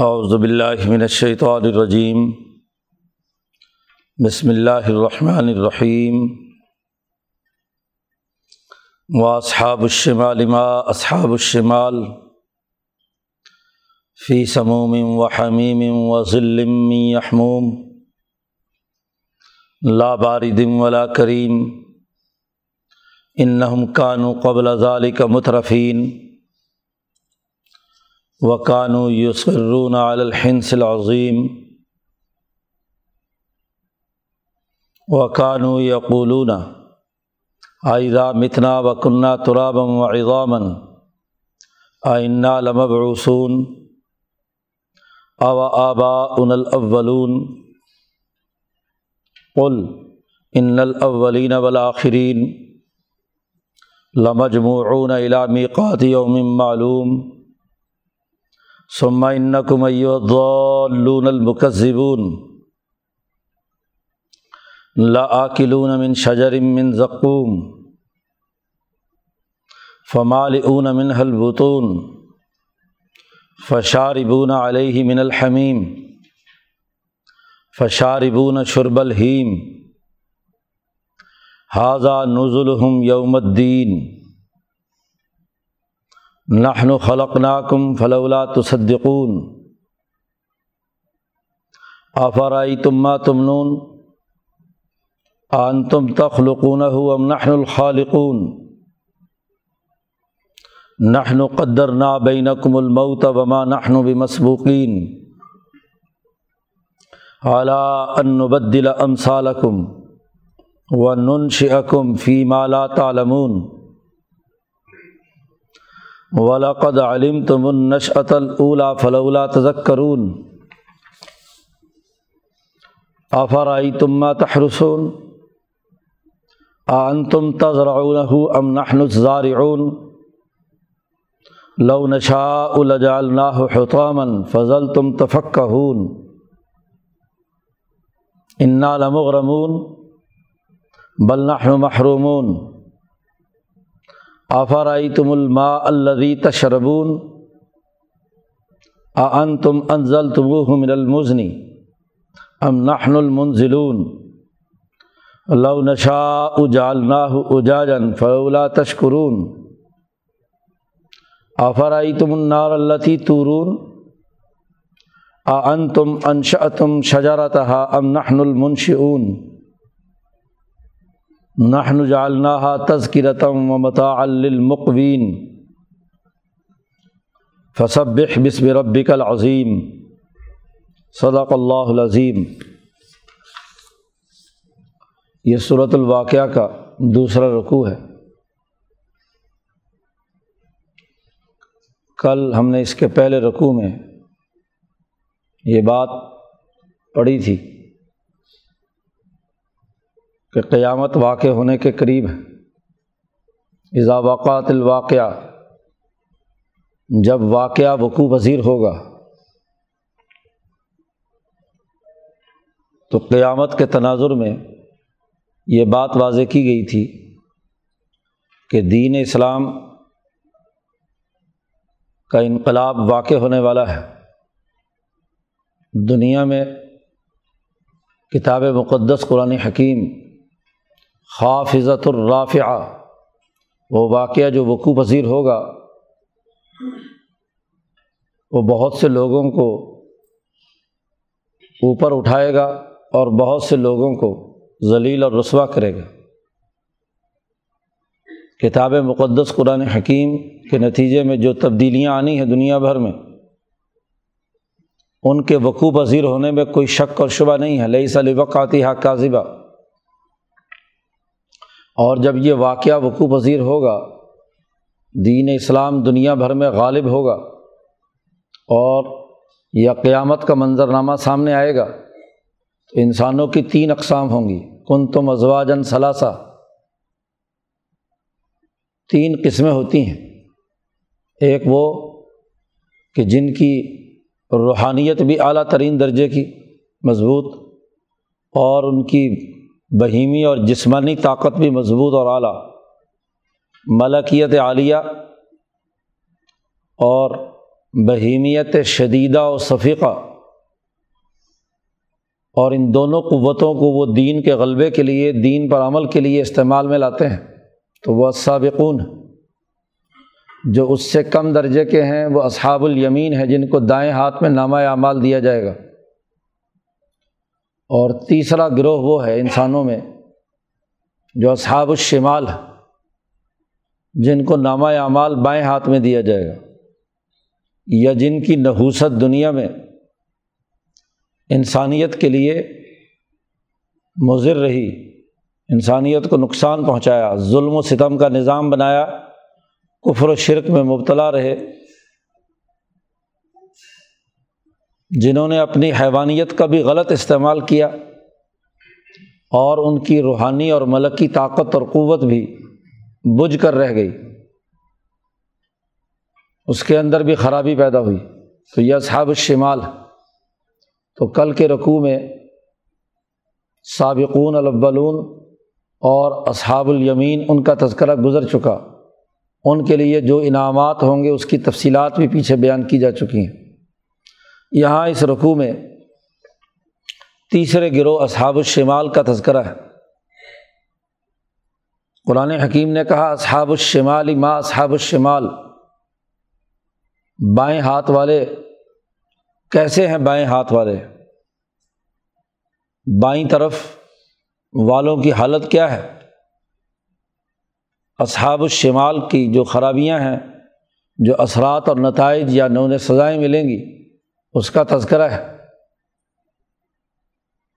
اعوذ باللہ من الشیطان الرجیم۔ بسم اللہ الرحمن الرحیم۔ واصحاب الشمال ما اصحاب الشمال۔ فی سموم و حمیم و ظلم یحموم۔ لا بارد ولا کریم۔ انہم کانوا قبل ذلك مترفین۔ وقانو یسرون علی الحنس العظیم وقانو یقولون آئذا متنا و ترابم و عظامن آئنا لمبعوثون او آبا ان الاولون قل ان الاولین والآخرین لمجموعون الى میقات یوم معلوم ثم انکم ایو الضالون المکذبون لا آکلون من شجر من زقوم. فمالئون منها البطون. فشاربون علیہ من الحمیم فشاربون شرب الحیم حاضہ نزلہم یوم الدین نحن خلق ناکم فلولا تصدقون۔ آفرائی تما تمنون؟ آن تم تخلقون ام نحن الخالقون۔ نحن قدر نا بینکم الموت وما نحن بمسبوقین۔ اعلیٰ انبدل امثالکم و ننشئکم فی ما لا تعلمون۔ ولاقد علم تم النشعت الاولا فلولا تذکرون آفرائی تما تحرسون آن تم تزرعونه ام نحن الزارعون لو نشاء لجعلناه حطاما فظلتم تفکہون انا لمغرمون بل نحن محرومون آفرائی تم الماء الذي تشربون؟ آن تم انزل تبوہ من المزنی ام نحن المنزلون؟ لو نشاء جعلناه اجاجا فلولا تشکرون. آفرائی تم النار التی تورون؟ آن تم انشأتم شجرتها ام نحن المنشئون؟ نحن جعلناها تذکرتم و متاع للمقوین۔ فسبح بسم ربک العظیم۔ صدق اللہ العظیم۔ یہ صورت الواقعہ کا دوسرا رقوع ہے۔ کل ہم نے اس کے پہلے رقوع میں یہ بات پڑھی تھی۔ کہ قیامت واقع ہونے کے قریب ہے۔ اضاوقات الواقعہ، جب واقعہ وقوع پذیر ہوگا، تو قیامت کے تناظر میں یہ بات واضح کی گئی تھی کہ دین اسلام کا انقلاب واقع ہونے والا ہے۔ دنیا میں کتاب مقدس، قرآن حکیم حافظت الرافعہ، وہ واقعہ جو وقوع پذیر ہوگا، وہ بہت سے لوگوں کو اوپر اٹھائے گا اور بہت سے لوگوں کو ذلیل اور رسوا کرے گا۔ کتاب مقدس قرآن حکیم کے نتیجے میں جو تبدیلیاں آنی ہیں دنیا بھر میں، ان کے وقوع پذیر ہونے میں کوئی شک اور شبہ نہیں ہے۔ لئی سلی وقاتی حق کاذبہ۔ اور جب یہ واقعہ وقوع پذیر ہوگا، دین اسلام دنیا بھر میں غالب ہوگا اور یا قیامت کا منظرنامہ سامنے آئے گا، تو انسانوں کی تین اقسام ہوں گی۔ کن تم ازواجن ثلاثہ۔ تین قسمیں ہوتی ہیں۔ ایک وہ کہ جن کی روحانیت بھی اعلیٰ ترین درجے کی، مضبوط، اور ان کی بہیمی اور جسمانی طاقت بھی مضبوط اور اعلیٰ۔ ملکیت عالیہ اور بہیمیت شدیدہ و صفیقہ۔ اور ان دونوں قوتوں کو وہ دین کے غلبے کے لیے، دین پر عمل کے لیے استعمال میں لاتے ہیں۔ تو وہ سابقون جو اس سے کم درجے کے ہیں، وہ اصحاب الیمین ہیں، جن کو دائیں ہاتھ میں نامہ اعمال دیا جائے گا۔ اور تیسرا گروہ وہ ہے انسانوں میں جو اصحاب الشمال جن کو نامہ اعمال بائیں ہاتھ میں دیا جائے گا، یا جن کی نحوست دنیا میں انسانیت کے لیے مضر رہی، انسانیت کو نقصان پہنچایا، ظلم و ستم کا نظام بنایا، کفر و شرک میں مبتلا رہے جنہوں نے اپنی حیوانیت کا بھی غلط استعمال کیا اور ان کی روحانی اور ملکی طاقت اور قوت بھی بجھ کر رہ گئی۔ اس کے اندر بھی خرابی پیدا ہوئی۔ تو یہ اصحاب الشمال۔ تو کل کے رقوع میں سابقون الاولون اور اصحاب الیمین ان کا تذکرہ گزر چکا۔ ان کے لیے جو انعامات ہوں گے اس کی تفصیلات بھی پیچھے بیان کی جا چکی ہیں۔ یہاں اس رقوع میں تیسرے گروہ اصحاب الشمال کا تذکرہ ہے۔ قرآن حکیم نے کہا، اصحاب الشمال ما اصحاب الشمال۔ بائیں ہاتھ والے کیسے ہیں بائیں ہاتھ والے؟ بائیں طرف والوں کی حالت کیا ہے؟ اصحاب الشمال کی جو خرابیاں ہیں، جو اثرات اور نتائج یا نون سزائیں ملیں گی اس کا تذکرہ ہے۔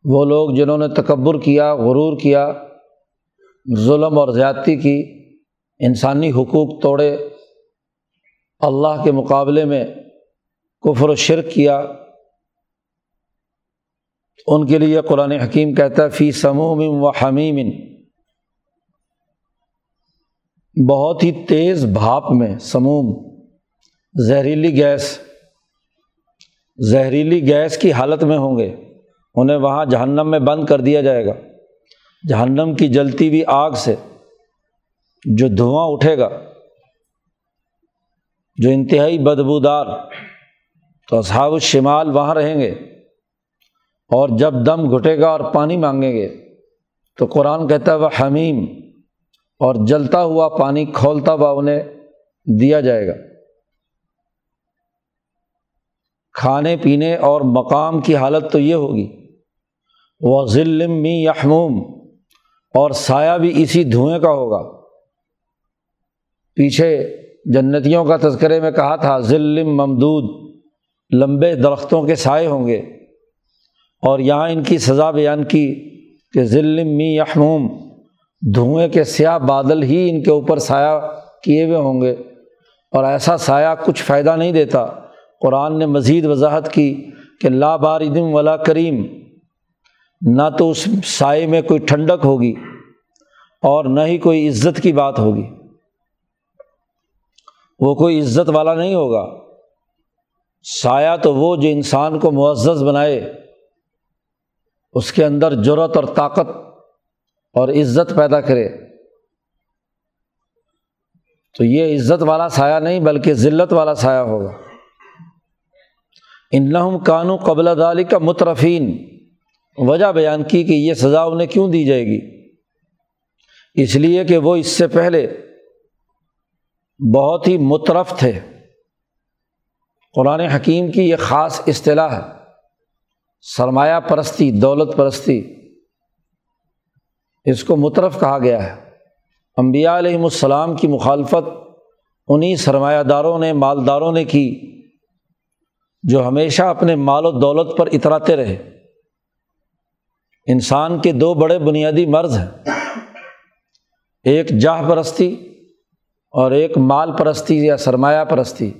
وہ لوگ جنہوں نے تکبر کیا، غرور کیا، ظلم اور زیادتی کی، انسانی حقوق توڑے، اللہ کے مقابلے میں کفر و شرک کیا۔ ان کے لیے قرآن حکیم کہتا ہے، فی سموم و حمیم بہت ہی تیز بھاپ میں سموم، زہریلی گیس زہریلی گیس کی حالت میں ہوں گے۔ انہیں وہاں جہنم میں بند کر دیا جائے گا۔ جہنم کی جلتی ہوئی آگ سے جو دھواں اٹھے گا، جو انتہائی بدبودار تو اصحاب الشمال وہاں رہیں گے۔ اور جب دم گھٹے گا اور پانی مانگیں گے، تو قرآن کہتا ہے، وہ حمیم اور جلتا ہوا پانی کھولتا ہوا انہیں دیا جائے گا۔ کھانے پینے اور مقام کی حالت تو یہ ہوگی۔ وہ ظلم می یحموم اور سایہ بھی اسی دھوئیں کا ہوگا۔ پیچھے جنتیوں کا تذکرے میں کہا تھا ظلم ممدود، لمبے درختوں کے سائے ہوں گے۔ اور یہاں ان کی سزا بیان کی کہ ظلم می یحموم دھوئیں کے سیاہ بادل ہی ان کے اوپر سایہ کیے ہوئے ہوں گے۔ اور ایسا سایہ کچھ فائدہ نہیں دیتا۔ قرآن نے مزید وضاحت کی کہ لا باردم ولا کریم، نہ تو اس سائے میں کوئی ٹھنڈک ہوگی اور نہ ہی کوئی عزت کی بات ہوگی۔ وہ کوئی عزت والا نہیں ہوگا۔ سایہ تو وہ جو انسان کو معزز بنائے، اس کے اندر جرت اور طاقت اور عزت پیدا کرے۔ تو یہ عزت والا سایہ نہیں، بلکہ ذلت والا سایہ ہوگا۔ ان کانو قبل دالی کا مترفین۔ وجہ بیان کی کہ یہ سزا انہیں کیوں دی جائے گی؟ اس لیے کہ وہ اس سے پہلے بہت ہی مترف تھے۔ قرآن حکیم کی یہ خاص اصطلاح ہے سرمایہ پرستی، دولت پرستی، اس کو مترف کہا گیا ہے۔ امبیا علیہم السلام کی مخالفت انہیں سرمایہ داروں نے، مالداروں نے کی۔ جو ہمیشہ اپنے مال و دولت پر اتراتے رہے۔ انسان کے دو بڑے بنیادی مرض ہیں۔ ایک جاہ پرستی اور ایک مال پرستی یا سرمایہ پرستی۔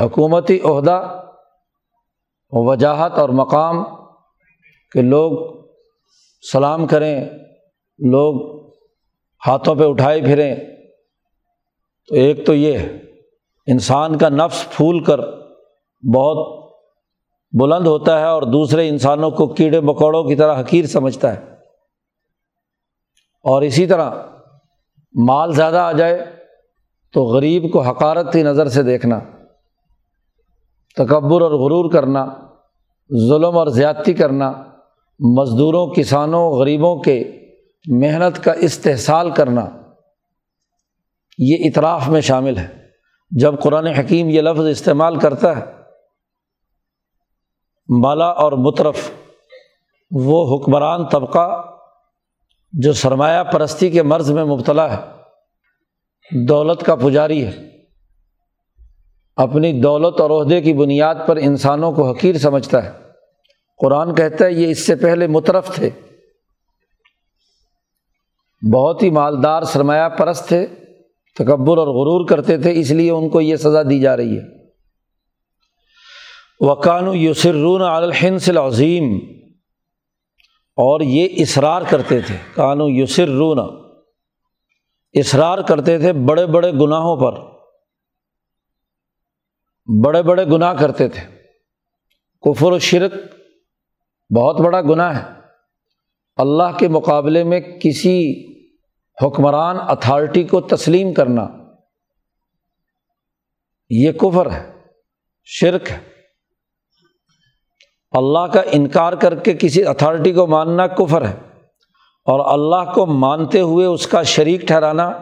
حکومتی عہدہ، وجاہت اور مقام کہ لوگ سلام کریں، لوگ ہاتھوں پہ اٹھائے پھریں۔ تو ایک تو یہ ہے، انسان کا نفس پھول کر بہت بلند ہوتا ہے اور دوسرے انسانوں کو کیڑے مکوڑوں کی طرح حقیر سمجھتا ہے۔ اور اسی طرح مال زیادہ آ جائے تو غریب کو حقارت کی نظر سے دیکھنا، تکبر اور غرور کرنا، ظلم اور زیادتی کرنا، مزدوروں، کسانوں، غریبوں کے محنت کا استحصال کرنا، یہ اطراف میں شامل ہے۔ جب قرآن حکیم یہ لفظ استعمال کرتا ہے مالا اور مطرف وہ حکمران طبقہ جو سرمایہ پرستی کے مرض میں مبتلا ہے، دولت کا پجاری ہے۔ اپنی دولت اور عہدے کی بنیاد پر انسانوں کو حقیر سمجھتا ہے۔ قرآن کہتا ہے، یہ اس سے پہلے مترف تھے۔ بہت ہی مالدار سرمایہ پرست تھے، تکبر اور غرور کرتے تھے، اس لیے ان کو یہ سزا دی جا رہی ہے۔ وکانو یسرون الحنس العظیم اور یہ اصرار کرتے تھے۔ کانو یسرون اصرار کرتے تھے بڑے بڑے گناہوں پر۔ بڑے بڑے گناہ کرتے تھے۔ کفر و شرک بہت بڑا گناہ ہے۔ اللہ کے مقابلے میں کسی حکمران اتھارٹی کو تسلیم کرنا یہ کفر ہے، شرک ہے۔ اللہ کا انکار کر کے کسی اتھارٹی کو ماننا کفر ہے اور اللہ کو مانتے ہوئے اس کا شریک ٹھہرانا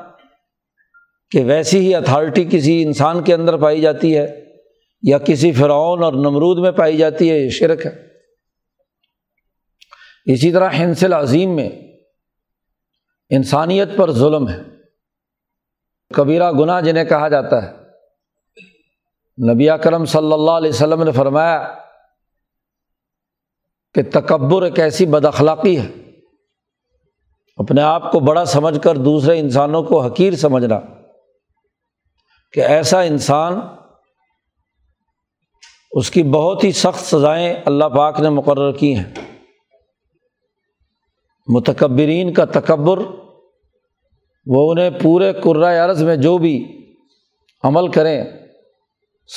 کہ ویسی ہی اتھارٹی کسی انسان کے اندر پائی جاتی ہے یا کسی فرعون اور نمرود میں پائی جاتی ہے، یہ شرک ہے۔ اسی طرح ہنسل عظیم میں انسانیت پر ظلم ہے۔ کبیرہ گناہ جنہیں کہا جاتا ہے۔ نبی کرم صلی اللہ علیہ وسلم نے فرمایا کہ تکبر ایک ایسی بد اخلاقی ہے۔ اپنے آپ کو بڑا سمجھ کر دوسرے انسانوں کو حقیر سمجھنا کہ ایسا انسان اس کی بہت ہی سخت سزائیں اللہ پاک نے مقرر کی ہیں۔ متکبرین کا تکبر وہ انہیں پورے عرض میں جو بھی عمل کریں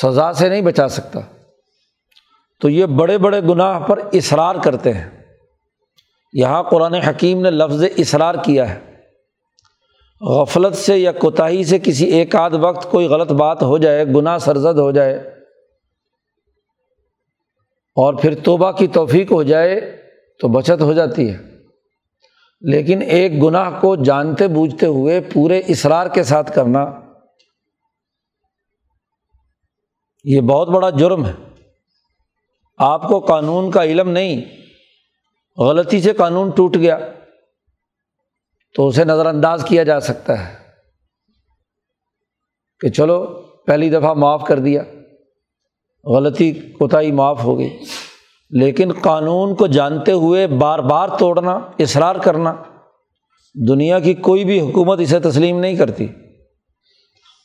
سزا سے نہیں بچا سکتا۔ تو یہ بڑے بڑے گناہ پر اصرار کرتے ہیں۔ یہاں قرآن حکیم نے لفظ اصرار کیا ہے۔ غفلت سے یا کوتاہی سے کسی ایک آدھ وقت کوئی غلط بات ہو جائے، گناہ سرزد ہو جائے اور پھر توبہ کی توفیق ہو جائے تو بچت ہو جاتی ہے۔ لیکن ایک گناہ کو جانتے بوجھتے ہوئے پورے اصرار کے ساتھ کرنا یہ بہت بڑا جرم ہے۔ آپ کو قانون کا علم نہیں، غلطی سے قانون ٹوٹ گیا، تو اسے نظر انداز کیا جا سکتا ہے کہ چلو پہلی دفعہ معاف کر دیا، غلطی کوتاہی معاف ہو گئی۔ لیکن قانون کو جانتے ہوئے بار بار توڑنا، اصرار کرنا، دنیا کی کوئی بھی حکومت اسے تسلیم نہیں کرتی۔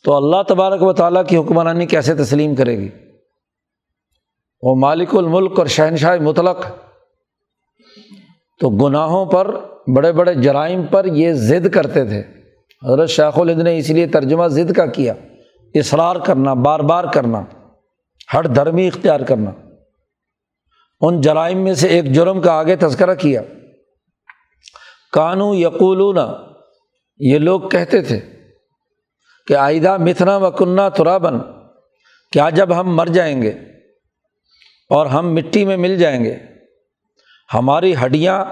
تو اللہ تبارک و تعالیٰ کی حکمرانی کیسے تسلیم کرے گی؟ وہ مالک الملک اور شہنشاہ مطلق۔ تو گناہوں پر، بڑے بڑے جرائم پر یہ ضد کرتے تھے۔ حضرت شیخ الہند نے اس لیے ترجمہ ضد کا کیا۔ اصرار کرنا، بار بار کرنا، ہر دھرمی اختیار کرنا۔ ان جرائم میں سے ایک جرم کا آگے تذکرہ کیا۔ کانو یقولون، یہ لوگ کہتے تھے کہ آئدہ متنا و کنہ ترابن کیا جب ہم مر جائیں گے؟ اور ہم مٹی میں مل جائیں گے۔ ہماری ہڈیاں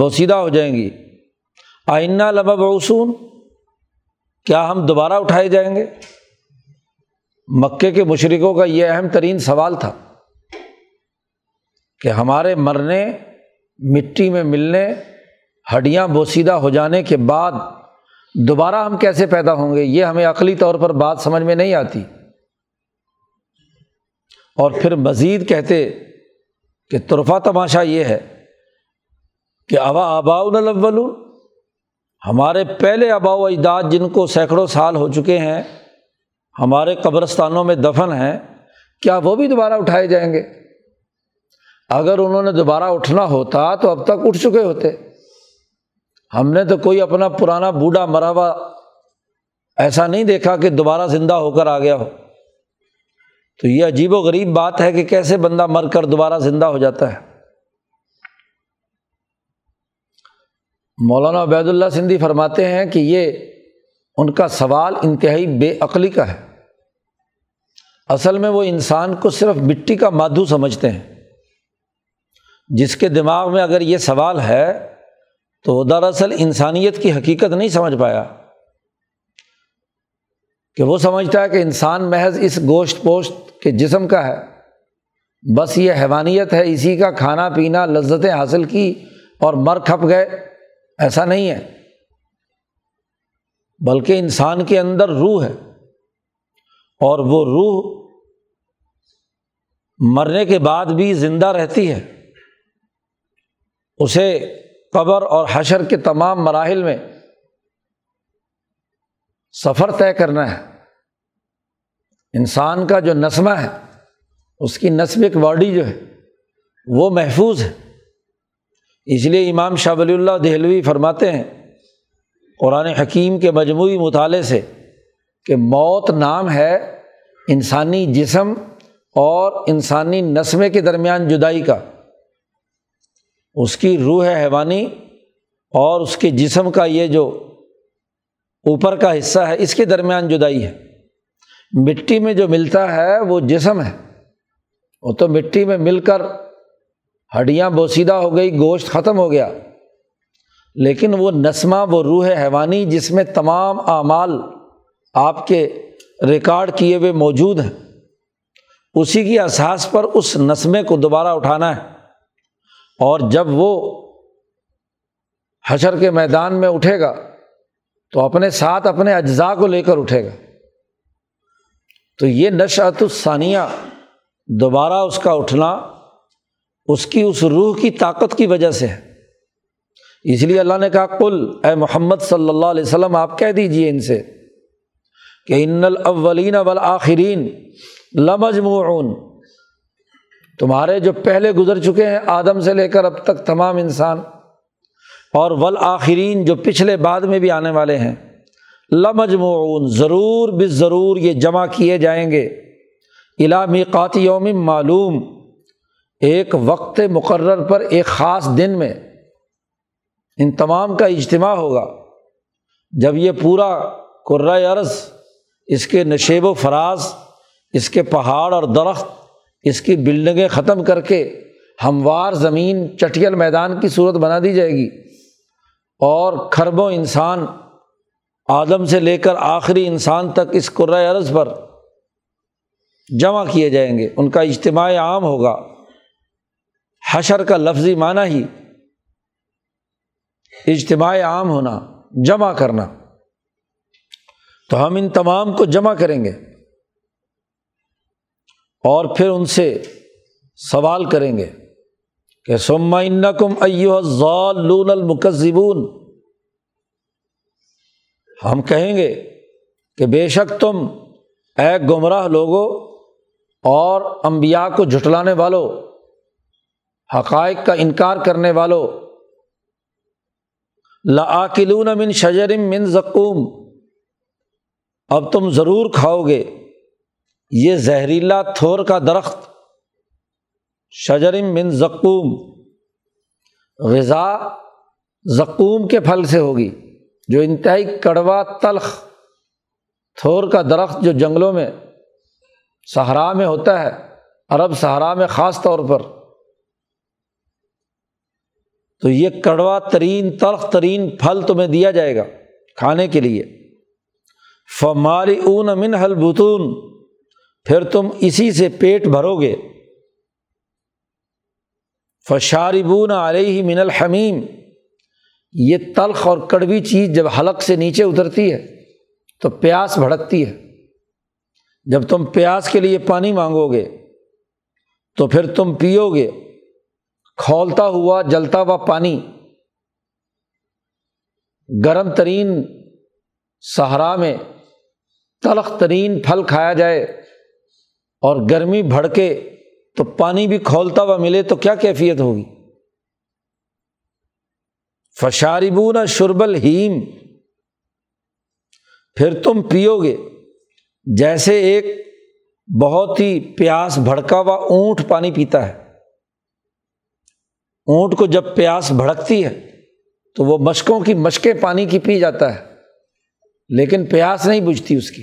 بوسیدہ ہو جائیں گی۔ آئینہ لبا بوسون کیا ہم دوبارہ اٹھائے جائیں گے؟ مکے کے مشرقوں کا یہ اہم ترین سوال تھا کہ ہمارے مرنے، مٹی میں ملنے، ہڈیاں بوسیدہ ہو جانے کے بعد دوبارہ ہم کیسے پیدا ہوں گے؟ یہ ہمیں عقلی طور پر بات سمجھ میں نہیں آتی۔ اور پھر مزید کہتے کہ طرفہ تماشا یہ ہے کہ ابا آبا الاول ہمارے پہلے آبا و اجداد جن کو سینکڑوں سال ہو چکے ہیں، ہمارے قبرستانوں میں دفن ہیں، کیا وہ بھی دوبارہ اٹھائے جائیں گے؟ اگر انہوں نے دوبارہ اٹھنا ہوتا تو اب تک اٹھ چکے ہوتے۔ ہم نے تو کوئی اپنا پرانا بوڑھا مرا ہوا ایسا نہیں دیکھا کہ دوبارہ زندہ ہو کر آ گیا ہو۔ تو یہ عجیب و غریب بات ہے کہ کیسے بندہ مر کر دوبارہ زندہ ہو جاتا ہے۔ مولانا عبید اللہ سندھی فرماتے ہیں کہ یہ ان کا سوال انتہائی بے عقلی کا ہے۔ اصل میں وہ انسان کو صرف مٹی کا مادھو سمجھتے ہیں۔ جس کے دماغ میں اگر یہ سوال ہے تو وہ دراصل انسانیت کی حقیقت نہیں سمجھ پایا۔ کہ وہ سمجھتا ہے کہ انسان محض اس گوشت پوشت کے جسم کا ہے۔ بس یہ حیوانیت ہے، اسی کا کھانا پینا، لذتیں حاصل کی اور مر کھپ گئے۔ ایسا نہیں ہے۔ بلکہ انسان کے اندر روح ہے۔ اور وہ روح مرنے کے بعد بھی زندہ رہتی ہے۔ اسے قبر اور حشر کے تمام مراحل میں سفر طے کرنا ہے۔ انسان کا جو نسمہ ہے، اس کی نسبک باڈی جو ہے، وہ محفوظ ہے۔ اس لیے امام شاہ ولی اللہ دہلوی فرماتے ہیں، قرآن حکیم کے مجموعی مطالعے سے کہ موت نام ہے انسانی جسم اور انسانی نسمے کے درمیان جدائی کا۔ اس کی روح حیوانی اور اس کے جسم کا یہ جو اوپر کا حصہ ہے، اس کے درمیان جدائی ہے۔ مٹی میں جو ملتا ہے وہ جسم ہے۔ وہ تو مٹی میں مل کر ہڈیاں بوسیدہ ہو گئی، گوشت ختم ہو گیا۔ لیکن وہ نسمہ وہ روح حیوانی جس میں تمام اعمال آپ کے ریکارڈ کیے ہوئے موجود ہیں۔ اسی کی احساس پر اس نسمے کو دوبارہ اٹھانا ہے۔ اور جب وہ حشر کے میدان میں اٹھے گا تو اپنے ساتھ اپنے اجزاء کو لے کر اٹھے گا۔ تو یہ نشعت الثانیہ، دوبارہ اس کا اٹھنا اس کی اس روح کی طاقت کی وجہ سے ہے۔ اس لیے اللہ نے کہا کل اے محمد صلی اللہ علیہ وسلم، آپ کہہ دیجیے ان سے کہ ان الاولین والآخرین لمجموعون۔ تمہارے جو پہلے گزر چکے ہیں، آدم سے لے کر اب تک تمام انسان، اور ولآخرین جو پچھلے بعد میں بھی آنے والے ہیں۔ لمجموعون، ضرور بس ضرور یہ جمع کیے جائیں گے۔ علامی قاتی یوم معلوم، ایک وقت مقرر پر ایک خاص دن میں ان تمام کا اجتماع ہوگا۔ جب یہ پورا عرض، اس کے نشیب و فراز، اس کے پہاڑ اور درخت، اس کی بلڈنگیں ختم کر کے ہموار زمین، چٹیل میدان کی صورت بنا دی جائے گی۔ اور کھربوں انسان آدم سے لے کر آخری انسان تک اس عرض پر جمع کیے جائیں گے۔ ان کا اجتماع عام ہوگا۔ حشر کا لفظی معنی ہی اجتماع عام ہونا، جمع کرنا۔ تو ہم ان تمام کو جمع کریں گے اور پھر ان سے سوال کریں گے کہ سما کم ضالون المکذبون۔ ہم کہیں گے کہ بے شک تم اے گمراہ لوگو اور امبیا کو جھٹلانے والوں حقائق کا انکار کرنے والوں لاکلون من شجرم من زکوم اب تم ضرور کھاؤ گے۔ یہ زہریلا تھور کا درخت۔ شجرم من زکوم غذا زکوم کے پھل سے ہوگی۔ جو انتہائی کڑوا تلخ تھور کا درخت جو جنگلوں میں، صحرا میں ہوتا ہے، عرب صحرا میں خاص طور پر، تو یہ کڑوا ترین، تلخ ترین پھل تمہیں دیا جائے گا کھانے کے لیے۔ فماری اون امن حل بتون پھر تم اسی سے پیٹ بھرو گے۔ فشاربون علیہ من الحمیم یہ تلخ اور کڑوی چیز جب حلق سے نیچے اترتی ہے تو پیاس بھڑکتی ہے۔ جب تم پیاس کے لیے پانی مانگو گے تو پھر تم پیو گے۔ کھولتا ہوا، جلتا ہوا پانی۔ گرم ترین صحرا میں تلخ ترین پھل کھایا جائے اور گرمی بھڑکے تو پانی بھی کھولتا ہوا ملے تو کیا کیفیت ہوگی؟ فشاربون شربل ہیم پھر تم پیو گے جیسے ایک بہت ہی پیاس بھڑکا ہوا اونٹ پانی پیتا ہے۔ اونٹ کو جب پیاس بھڑکتی ہے، تو وہ مشکوں کی مشقیں پانی کی پی جاتا ہے۔ لیکن پیاس نہیں بجھتی اس کی۔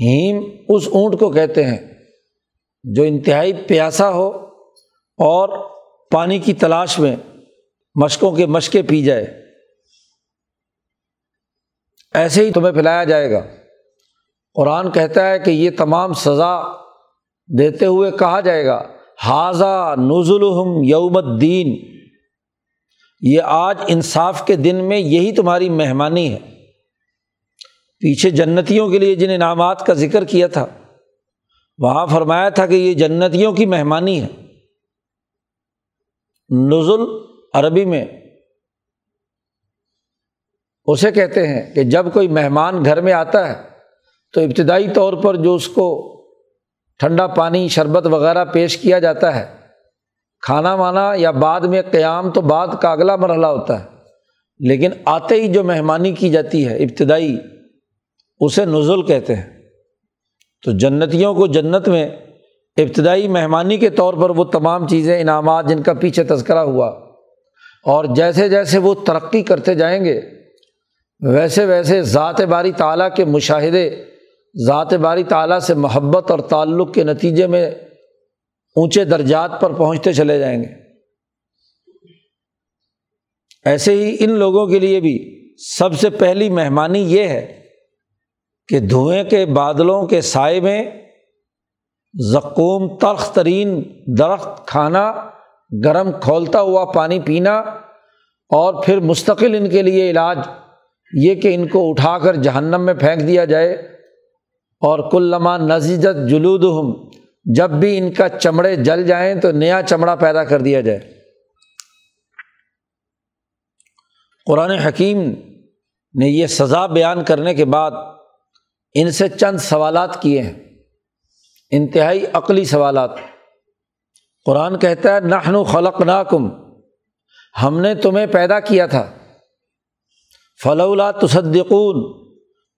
ہیم اس اونٹ کو کہتے ہیں جو انتہائی پیاسا ہو اور پانی کی تلاش میں مشقوں کے مشقیں پی جائے۔ ایسے ہی تمہیں پلایا جائے گا۔ قرآن کہتا ہے کہ یہ تمام سزا دیتے ہوئے کہا جائے گا حاضہ نزل یوم الدین یہ آج انصاف کے دن میں یہی تمہاری مہمانی ہے۔ پیچھے جنتیوں کے لیے جن انعامات کا ذکر کیا تھا، وہاں فرمایا تھا کہ یہ جنتیوں کی مہمانی ہے۔ نزل عربی میں اسے کہتے ہیں کہ جب کوئی مہمان گھر میں آتا ہے تو ابتدائی طور پر جو اس کو ٹھنڈا پانی، شربت وغیرہ پیش کیا جاتا ہے، کھانا وانا یا بعد میں قیام تو بعد کا اگلا مرحلہ ہوتا ہے۔ لیکن آتے ہی جو مہمانی کی جاتی ہے، ابتدائی، اسے نزل کہتے ہیں۔ تو جنتیوں کو جنت میں ابتدائی مہمانی کے طور پر وہ تمام چیزیں، انعامات جن کا پیچھے تذکرہ ہوا اور جیسے جیسے وہ ترقی کرتے جائیں گے، ویسے ویسے ذات باری تعالیٰ کے مشاہدے، ذات باری تعالیٰ سے محبت اور تعلق کے نتیجے میں اونچے درجات پر پہنچتے چلے جائیں گے۔ ایسے ہی ان لوگوں کے لیے بھی سب سے پہلی مہمانی یہ ہے کہ دھوئیں کے بادلوں کے سائے میں زکوم ترخ ترین درخت کھانا گرم کھولتا ہوا پانی پینا اور پھر مستقل ان کے لیے علاج، یہ کہ ان کو اٹھا کر جہنم میں پھینک دیا جائے۔ اور کلما نزیزت جلود ہم جب بھی ان کا چمڑے جل جائیں تو نیا چمڑا پیدا کر دیا جائے۔ قرآن حکیم نے یہ سزا بیان کرنے کے بعد ان سے چند سوالات کیے ہیں۔ انتہائی عقلی سوالات۔ قرآن کہتا ہے نہن خلق ناکم ہم نے تمہیں پیدا کیا تھا۔ فلولا تصدقون،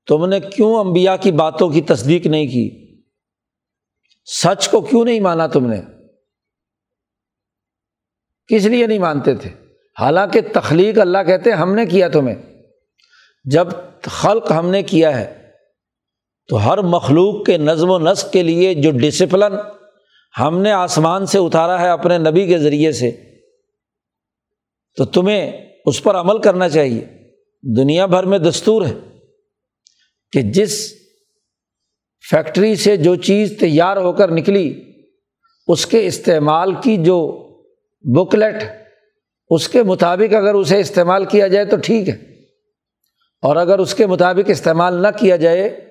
تم نے کیوں امبیا کی باتوں کی تصدیق نہیں کی؟ سچ کو کیوں نہیں مانا تم نے؟ کس لیے نہیں مانتے تھے؟ حالانکہ تخلیق اللہ کہتے ہیں، ہم نے کیا تمہیں۔ جب خلق ہم نے کیا ہے، تو ہر مخلوق کے نظم و نسق کے لیے جو ڈسپلن ہم نے آسمان سے اتارا ہے اپنے نبی کے ذریعے سے، تو تمہیں اس پر عمل کرنا چاہیے۔ دنیا بھر میں دستور ہے کہ جس فیکٹری سے جو چیز تیار ہو کر نکلی، اس کے استعمال کی جو بکلیٹ، اس کے مطابق اگر اسے استعمال کیا جائے تو ٹھیک ہے۔ اور اگر اس کے مطابق استعمال نہ کیا جائے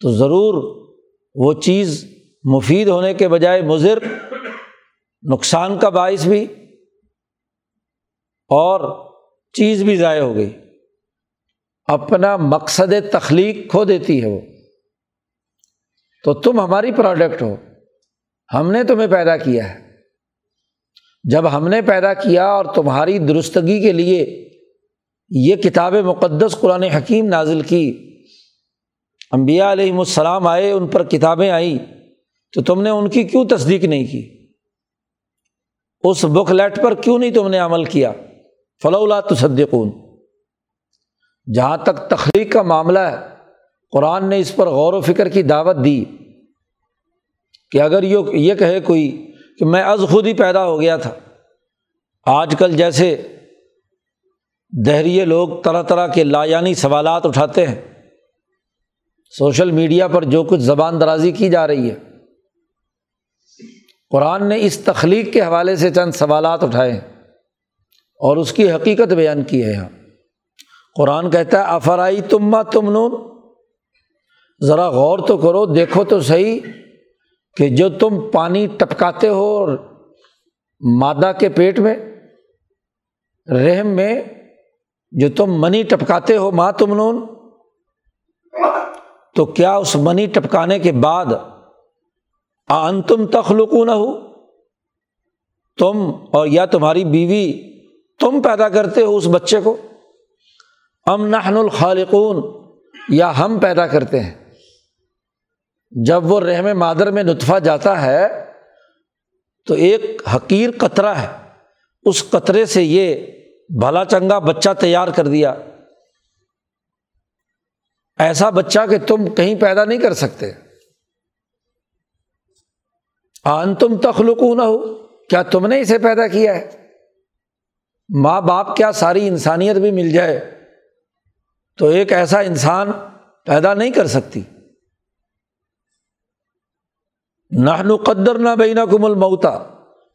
تو ضرور وہ چیز مفید ہونے کے بجائے مضر، نقصان کا باعث بھی اور چیز بھی ضائع ہو گئی۔ اپنا مقصد تخلیق کھو دیتی ہے وہ۔ تو تم ہماری پروڈکٹ ہو۔ ہم نے تمہیں پیدا کیا ہے۔ جب ہم نے پیدا کیا اور تمہاری درستگی کے لیے یہ کتاب مقدس قرآن حکیم نازل کی امبیا علیہم السلام آئے، ان پر کتابیں آئیں۔ تو تم نے ان کی کیوں تصدیق نہیں کی؟ اس بک لیٹ پر کیوں نہیں تم نے عمل کیا؟ فلولا تصدقون۔ جہاں تک تخلیق کا معاملہ ہے، قرآن نے اس پر غور و فکر کی دعوت دی کہ اگر یہ یہ کہے کوئی کہ میں از خود ہی پیدا ہو گیا تھا۔ آج کل جیسے دہریے لوگ طرح طرح کے لایانی سوالات اٹھاتے ہیں۔ سوشل میڈیا پر جو کچھ زبان درازی کی جا رہی ہے قرآن نے اس تخلیق کے حوالے سے چند سوالات اٹھائے اور اس کی حقیقت بیان کی ہے یہاں۔ قرآن کہتا ہے افرائی تما تم نون ذرا غور تو کرو، دیکھو تو صحیح کہ جو تم پانی ٹپکاتے ہو اور مادہ کے پیٹ میں، رحم میں جو تم منی ٹپکاتے ہو ماں تم نون تو کیا اس منی ٹپکانے کے بعد آن تم تخلق نہ ہو تم اور یا تمہاری بیوی تم پیدا کرتے ہو اس بچے کو؟ ام نحن الخالقون، یا ہم پیدا کرتے ہیں؟ جب وہ رحم مادر میں نطفہ جاتا ہے تو ایک حقیر قطرہ ہے۔ اس قطرے سے یہ بھلا چنگا بچہ تیار کر دیا۔ ایسا بچہ کہ تم کہیں پیدا نہیں کر سکتے۔ آن تم تخلق نہ ہو کیا تم نے اسے پیدا کیا ہے؟ ماں باپ کیا ساری انسانیت بھی مل جائے؟ تو ایک ایسا انسان پیدا نہیں کر سکتی۔ نہ قدر نہ بینا کم الموتا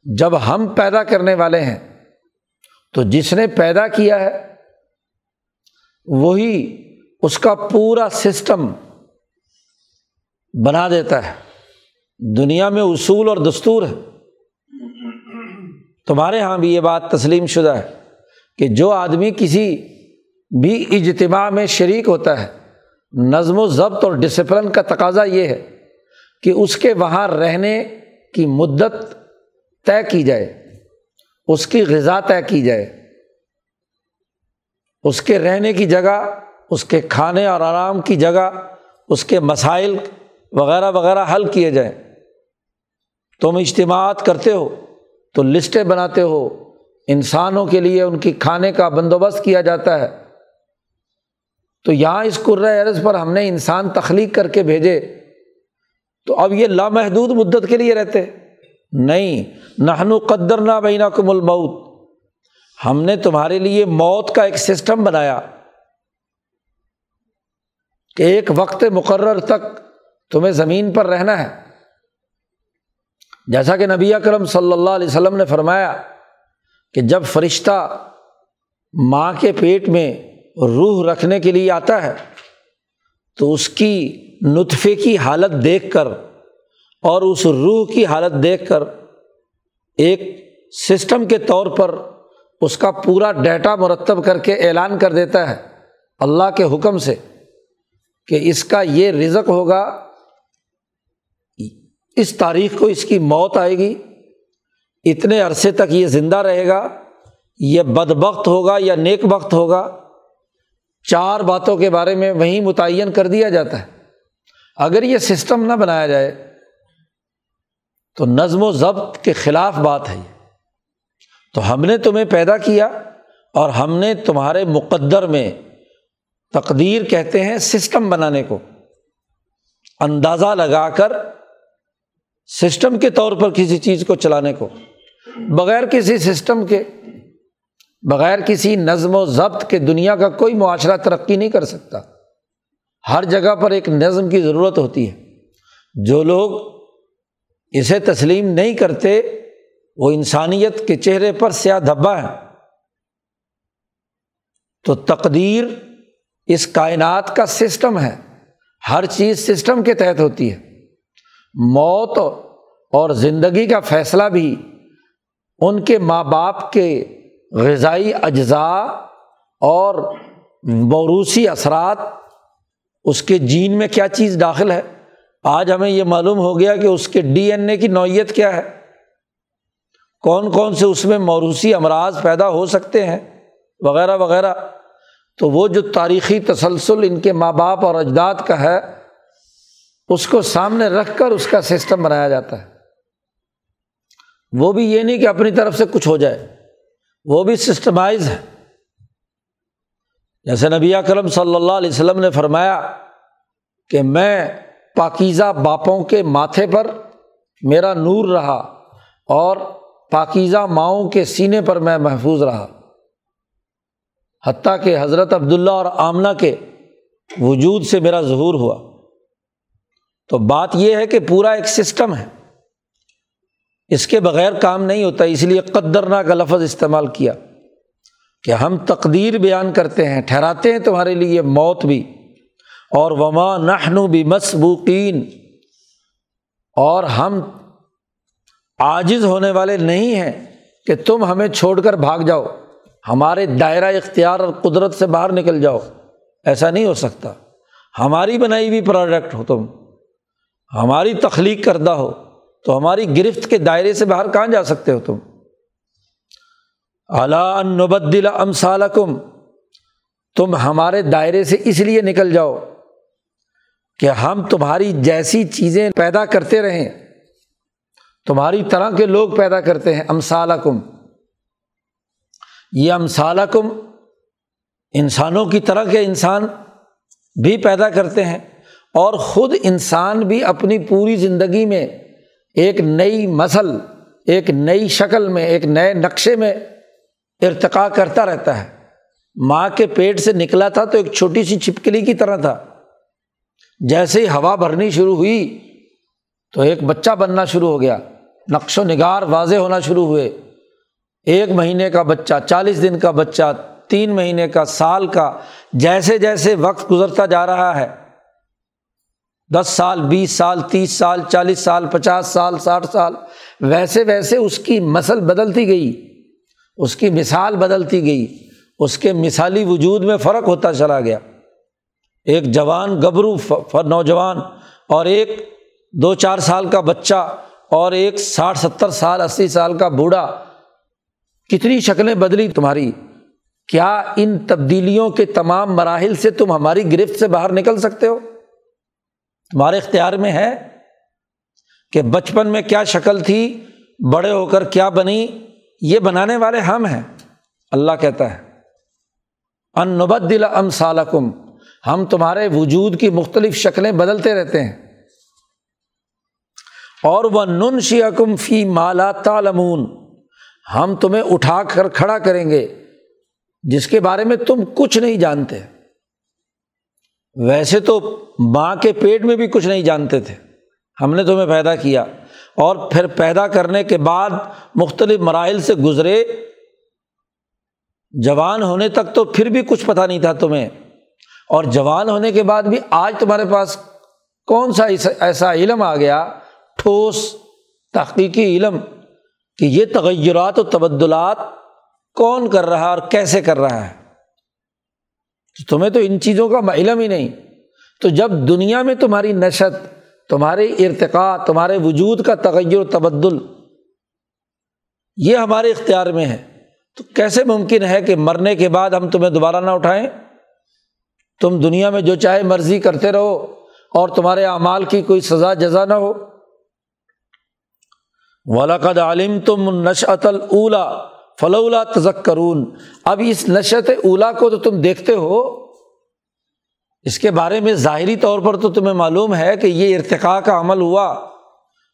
جب ہم پیدا کرنے والے ہیں، تو جس نے پیدا کیا ہے، وہی اس کا پورا سسٹم بنا دیتا ہے۔ دنیا میں اصول اور دستور ہے۔ تمہارے یہاں بھی یہ بات تسلیم شدہ ہے کہ جو آدمی کسی بھی اجتماع میں شریک ہوتا ہے، نظم و ضبط اور ڈسپلن کا تقاضا یہ ہے کہ اس کے وہاں رہنے کی مدت طے کی جائے، اس کی غذا طے کی جائے۔ اس کے رہنے کی جگہ، اس کے کھانے اور آرام کی جگہ، اس کے مسائل وغیرہ وغیرہ حل کیے جائیں۔ تم اجتماعات کرتے ہو، تو لسٹیں بناتے ہو۔ انسانوں کے لیے ان کی کھانے کا بندوبست کیا جاتا ہے۔ تو یہاں اس عرض پر ہم نے انسان تخلیق کر کے بھیجے۔ تو اب یہ لامحدود مدت کے لیے رہتے۔ نہیں نہنو قدر نہ بینا کم المعود ہم نے تمہارے لیے موت کا ایک سسٹم بنایا۔ کہ ایک وقت مقرر تک تمہیں زمین پر رہنا ہے۔ جیسا کہ نبی اکرم صلی اللہ علیہ وسلم نے فرمایا کہ جب فرشتہ ماں کے پیٹ میں روح رکھنے کے لیے آتا ہے، تو اس کی نطفے کی حالت دیکھ کر اور اس روح کی حالت دیکھ کر ایک سسٹم کے طور پر اس کا پورا ڈیٹا مرتب کر کے اعلان کر دیتا ہے اللہ کے حکم سے کہ اس کا یہ رزق ہوگا اس تاریخ کو اس کی موت آئے گی، اتنے عرصے تک یہ زندہ رہے گا، یہ بد بخت ہوگا یا نیک وقت ہوگا، چار باتوں کے بارے میں وہیں متعین کر دیا جاتا ہے۔ اگر یہ سسٹم نہ بنایا جائے تو نظم و ضبط کے خلاف بات ہے یہ۔ تو ہم نے تمہیں پیدا کیا اور ہم نے تمہارے مقدر میں تقدیر کہتے ہیں سسٹم بنانے کو۔ اندازہ لگا کر سسٹم کے طور پر کسی چیز کو چلانے کو، بغیر کسی سسٹم کے، بغیر کسی نظم و ضبط کے دنیا کا کوئی معاشرہ ترقی نہیں کر سکتا۔ ہر جگہ پر ایک نظم کی ضرورت ہوتی ہے۔ جو لوگ اسے تسلیم نہیں کرتے، وہ انسانیت کے چہرے پر سیاہ دھبا ہے تو تقدیر اس کائنات کا سسٹم ہے۔ ہر چیز سسٹم کے تحت ہوتی ہے۔ موت اور زندگی کا فیصلہ بھی ان کے ماں باپ کے غذائی اجزاء اور موروثی اثرات، اس کے جین میں کیا چیز داخل ہے؟ آج ہمیں یہ معلوم ہو گیا کہ اس کے ڈی این اے کی نوعیت کیا ہے۔ کون کون سے اس میں موروثی امراض پیدا ہو سکتے ہیں؟ وغیرہ وغیرہ۔ تو وہ جو تاریخی تسلسل ان کے ماں باپ اور اجداد کا ہے اس کو سامنے رکھ کر اس کا سسٹم بنایا جاتا ہے۔ وہ بھی یہ نہیں کہ اپنی طرف سے کچھ ہو جائے۔ وہ بھی سسٹمائز ہے۔ جیسے نبی کرم صلی اللہ علیہ وسلم نے فرمایا کہ میں پاکیزہ باپوں کے ماتھے پر میرا نور رہا اور پاکیزہ ماؤں کے سینے پر میں محفوظ رہا۔ حتیٰ کہ حضرت عبداللہ اور آمنہ کے وجود سے میرا ظہور ہوا۔ تو بات یہ ہے کہ پورا ایک سسٹم ہے۔ اس کے بغیر کام نہیں ہوتا، اس لیے قدرنا کا لفظ استعمال کیا۔ کہ ہم تقدیر بیان کرتے ہیں، ٹھہراتے ہیں تمہارے لیے موت بھی۔ اور وما نہنو بھی مسبوقین اور ہم عاجز ہونے والے نہیں ہیں کہ تم ہمیں چھوڑ کر بھاگ جاؤ۔ ہمارے دائرہ اختیار اور قدرت سے باہر نکل جاؤ۔ ایسا نہیں ہو سکتا۔ ہماری بنائی ہوئی پروڈکٹ ہو تم۔ ہماری تخلیق کردہ ہو تو ہماری گرفت کے دائرے سے باہر کہاں جا سکتے ہو تم؟ اعلیٰ نبدل ام سالکم تم ہمارے دائرے سے اس لیے نکل جاؤ کہ ہم تمہاری جیسی چیزیں پیدا کرتے رہیں۔ تمہاری طرح کے لوگ پیدا کرتے ہیں ام سالکم یہ ام سالکم انسانوں کی طرح کے انسان بھی پیدا کرتے ہیں۔ اور خود انسان بھی اپنی پوری زندگی میں ایک نئی مسل، ایک نئی شکل میں، ایک نئے نقشے میں ارتقا کرتا رہتا ہے۔ ماں کے پیٹ سے نکلا تھا تو ایک چھوٹی سی چھپکلی کی طرح تھا۔ جیسے ہی ہوا بھرنی شروع ہوئی تو ایک بچہ بننا شروع ہو گیا۔ نقش و نگار واضح ہونا شروع ہوئے۔ ایک مہینے کا بچہ، چالیس دن کا بچہ، تین مہینے کا، سال کا، جیسے جیسے وقت گزرتا جا رہا ہے۔ دس سال، بیس سال، تیس سال، چالیس سال، پچاس سال، ساٹھ سال، ویسے ویسے اس کی مسل بدلتی گئی، اس کی مثال بدلتی گئی، اس کے مثالی وجود میں فرق ہوتا چلا گیا۔ ایک جوان گبرو نوجوان اور ایک دو چار سال کا بچہ اور ایک ساٹھ ستر سال، اسی سال کا بوڑھا۔ کتنی شکلیں بدلی تمہاری؟ کیا ان تبدیلیوں کے تمام مراحل سے تم ہماری گرفت سے باہر نکل سکتے ہو؟ تمہارے اختیار میں ہے کہ بچپن میں کیا شکل تھی، بڑے ہو کر کیا بنی، یہ بنانے والے ہم ہیں۔ اللہ کہتا ہے، ان نبد دل ام سالکم ہم تمہارے وجود کی مختلف شکلیں بدلتے رہتے ہیں۔ اور وہ نن شیکم فی مالا تالمون ہم تمہیں اٹھا کر کھڑا کریں گے، جس کے بارے میں تم کچھ نہیں جانتے۔ ویسے تو ماں کے پیٹ میں بھی کچھ نہیں جانتے تھے۔ ہم نے تمہیں پیدا کیا۔ اور پھر پیدا کرنے کے بعد مختلف مراحل سے گزرے۔ جوان ہونے تک تو پھر بھی کچھ پتہ نہیں تھا تمہیں۔ اور جوان ہونے کے بعد بھی آج تمہارے پاس کون سا ایسا علم آ گیا؟ ٹھوس، تحقیقی علم کہ یہ تغیرات و تبدلات کون کر رہا ہے اور کیسے کر رہا ہے۔ تمہیں تو ان چیزوں کا علم ہی نہیں۔ تو جب دنیا میں تمہاری نشت تمہارے ارتقاء، تمہارے وجود کا تغیر تبدل، یہ ہمارے اختیار میں ہے، تو کیسے ممکن ہے کہ مرنے کے بعد ہم تمہیں دوبارہ نہ اٹھائیں؟ تم دنیا میں جو چاہے مرضی کرتے رہو، اور تمہارے اعمال کی کوئی سزا، جزا نہ ہو۔ ولاقد عالم تم نشعت الا فلولا تزک کرون اب اس نشت اولا کو تو تم دیکھتے ہو، اس کے بارے میں ظاہری طور پر تو تمہیں معلوم ہے کہ یہ ارتقاء کا عمل ہوا۔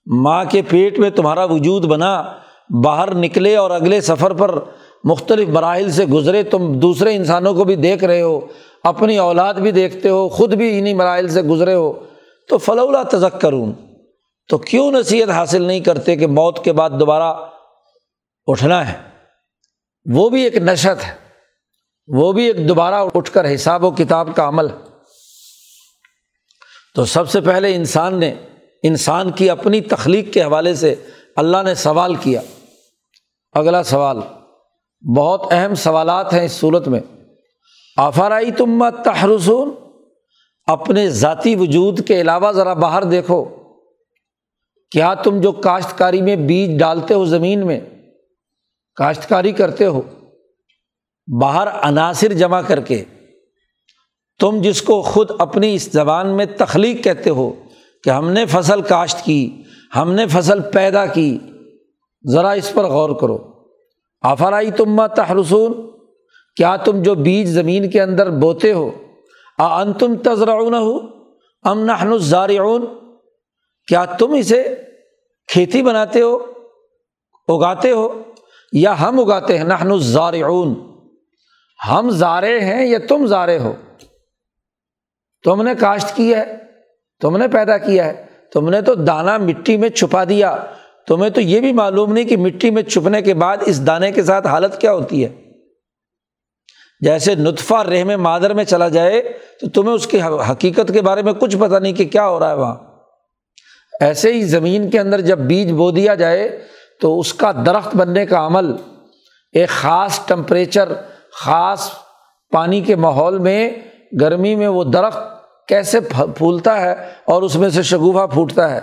ماں کے پیٹ میں تمہارا وجود بنا، باہر نکلے اور اگلے سفر پر مختلف مراحل سے گزرے۔ تم دوسرے انسانوں کو بھی دیکھ رہے ہو، اپنی اولاد بھی دیکھتے ہو، خود بھی انہیں مراحل سے گزرے ہو۔ تو فلولا تزک کروں تو کیوں نصیحت حاصل نہیں کرتے کہ موت کے بعد دوبارہ اٹھنا ہے؟ وہ بھی ایک نشت ہے وہ بھی ایک دوبارہ اٹھ کر حساب و کتاب کا عمل۔ ہے تو سب سے پہلے انسان نے، انسان کی اپنی تخلیق کے حوالے سے اللہ نے سوال کیا۔ اگلا سوال، بہت اہم سوالات ہیں اس صورت میں۔ آفرائی تم تحرسون؟ اپنے ذاتی وجود کے علاوہ ذرا باہر دیکھو۔ کیا تم جو کاشتکاری میں بیج ڈالتے ہو زمین میں کاشتکاری کرتے ہو، باہر عناصر جمع کر کے تم جس کو خود اپنی اس زبان میں تخلیق کہتے ہو کہ ہم نے فصل کاشت کی، ہم نے فصل پیدا کی، ذرا اس پر غور کرو۔ آفرائی تم تحرسون؟ کیا تم جو بیج زمین کے اندر بوتے ہو ان تم تذرعون ہو ام نحن الزارعون؟ کیا تم اسے کھیتی بناتے ہو، اگاتے ہو؟ یا ہم اگاتے ہیں، نحن الزارعون۔ ہم زارے ہیں یا تم زارے ہو؟ تم نے کاشت کی ہے، تم نے پیدا کیا ہے۔ تم نے تو دانا مٹی میں چھپا دیا۔ تمہیں تو یہ بھی معلوم نہیں کہ مٹی میں چھپنے کے بعد اس دانے کے ساتھ حالت کیا ہوتی ہے۔ جیسے نطفہ رحم مادر میں چلا جائے تو تمہیں اس کی حقیقت کے بارے میں کچھ پتہ نہیں کہ کیا ہو رہا ہے وہاں۔ ایسے ہی زمین کے اندر جب بیج بو دیا جائے تو اس کا درخت بننے کا عمل ایک خاص ٹمپریچر، خاص پانی کے ماحول میں گرمی میں وہ درخت کیسے پھولتا ہے اور اس میں سے شگوفہ پھوٹتا ہے۔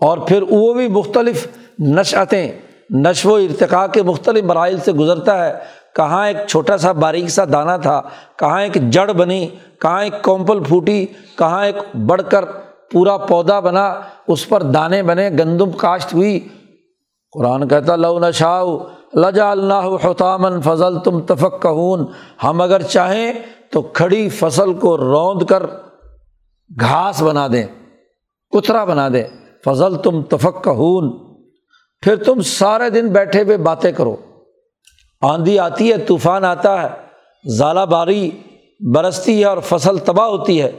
اور پھر وہ بھی مختلف نشعتیں نشو و ارتقاء کے مختلف مراحل سے گزرتا ہے۔ کہاں ایک چھوٹا سا باریک سا دانہ تھا، کہاں ایک جڑ بنی، کہاں ایک کومپل پھوٹی، کہاں ایک بڑھ کر پورا پودا بنا، اس پر دانے بنے، گندم کاشت ہوئی۔ قرآن کہتا، لو نشاؤ لجا اللہ حتامن فضل تم تفق ہم اگر چاہیں تو کھڑی فصل کو روند کر گھاس بنا دیں، کترا بنا دیں۔ فضل تم تفق کا پھر تم سارے دن بیٹھے ہوئے باتیں کرو۔ آندھی آتی ہے، طوفان آتا ہے ژالہ باری، برستی ہے اور فصل تباہ ہوتی ہے۔